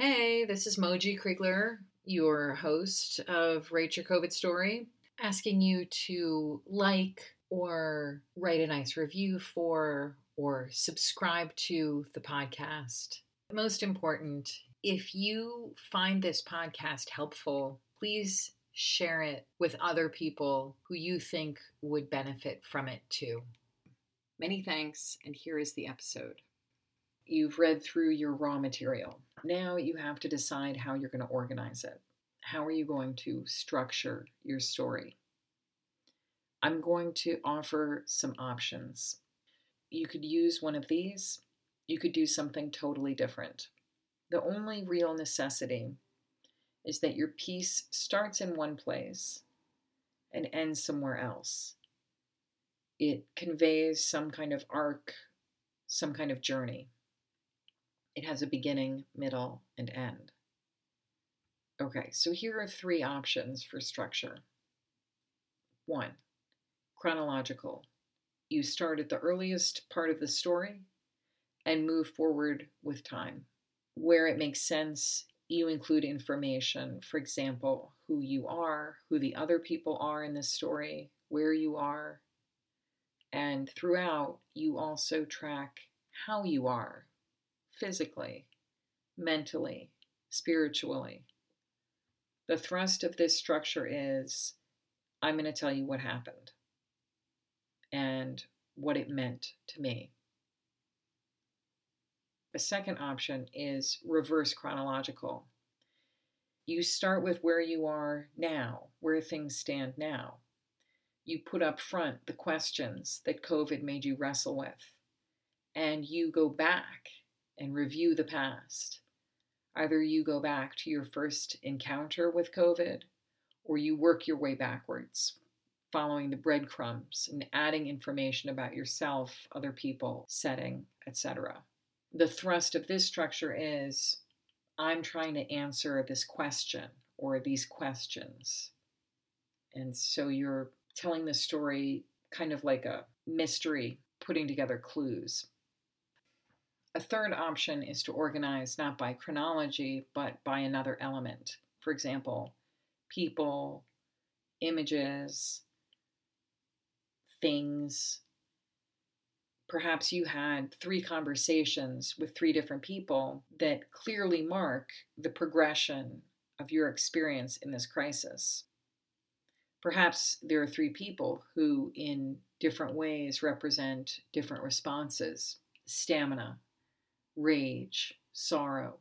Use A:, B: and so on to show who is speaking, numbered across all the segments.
A: Hey, this is Mojie Crigler, your host of Write Your COVID Story, asking you to like or write a nice review for or subscribe to the podcast. Most important, if you find this podcast helpful, please share it with other people who you think would benefit from it too. Many thanks, and here is the episode. You've read through your raw material. Now you have to decide how you're going to organize it. How are you going to structure your story? I'm going to offer some options. You could use one of these, you could do something totally different. The only real necessity is that your piece starts in one place and ends somewhere else. It conveys some kind of arc, some kind of journey. It has a beginning, middle, and end. Okay, so here are three options for structure. One, chronological. You start at the earliest part of the story and move forward with time. Where it makes sense, you include information, for example, who you are, who the other people are in this story, where you are, and throughout, you also track how you are physically, mentally, spiritually. The thrust of this structure is I'm going to tell you what happened and what it meant to me. A second option is reverse chronological. You start with where you are now, where things stand now. You put up front the questions that COVID made you wrestle with, and you go back and review the past. Either you go back to your first encounter with COVID, or you work your way backwards, following the breadcrumbs and adding information about yourself, other people, setting, etc. The thrust of this structure is I'm trying to answer this question or these questions. And so you're telling the story kind of like a mystery, putting together clues. A third option is to organize not by chronology, but by another element. For example, people, images, things. Perhaps you had three conversations with three different people that clearly mark the progression of your experience in this crisis. Perhaps there are three people who, in different ways, represent different responses stamina, rage, sorrow.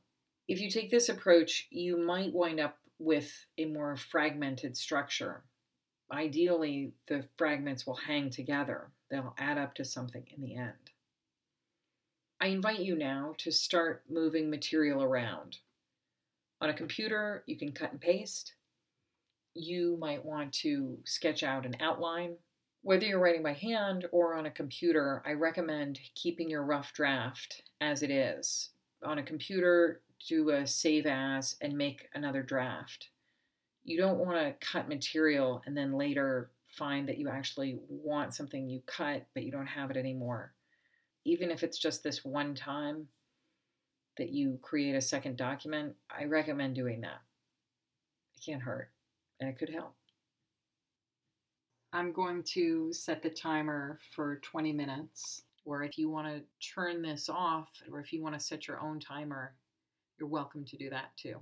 A: If you take this approach, you might wind up with a more fragmented structure. Ideally, the fragments will hang together, they'll add up to something in the end. I invite you now to start moving material around. On a computer, you can cut and paste. You might want to sketch out an outline. Whether you're writing by hand or on a computer, I recommend keeping your rough draft as it is. On a computer, do a save as and make another draft. You don't want to cut material and then later find that you actually want something you cut, but you don't have it anymore. Even if it's just this one time that you create a second document, I recommend doing that. It can't hurt and it could help. I'm going to set the timer for 20 minutes or if you want to turn this off, or if you want to set your own timer, you're welcome to do that too.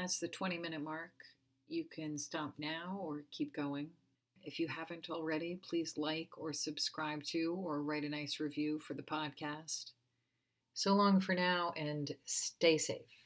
A: That's the 20 minute mark. You can stop now or keep going. If you haven't already, please like or subscribe to or write a nice review for the podcast. So long for now and stay safe.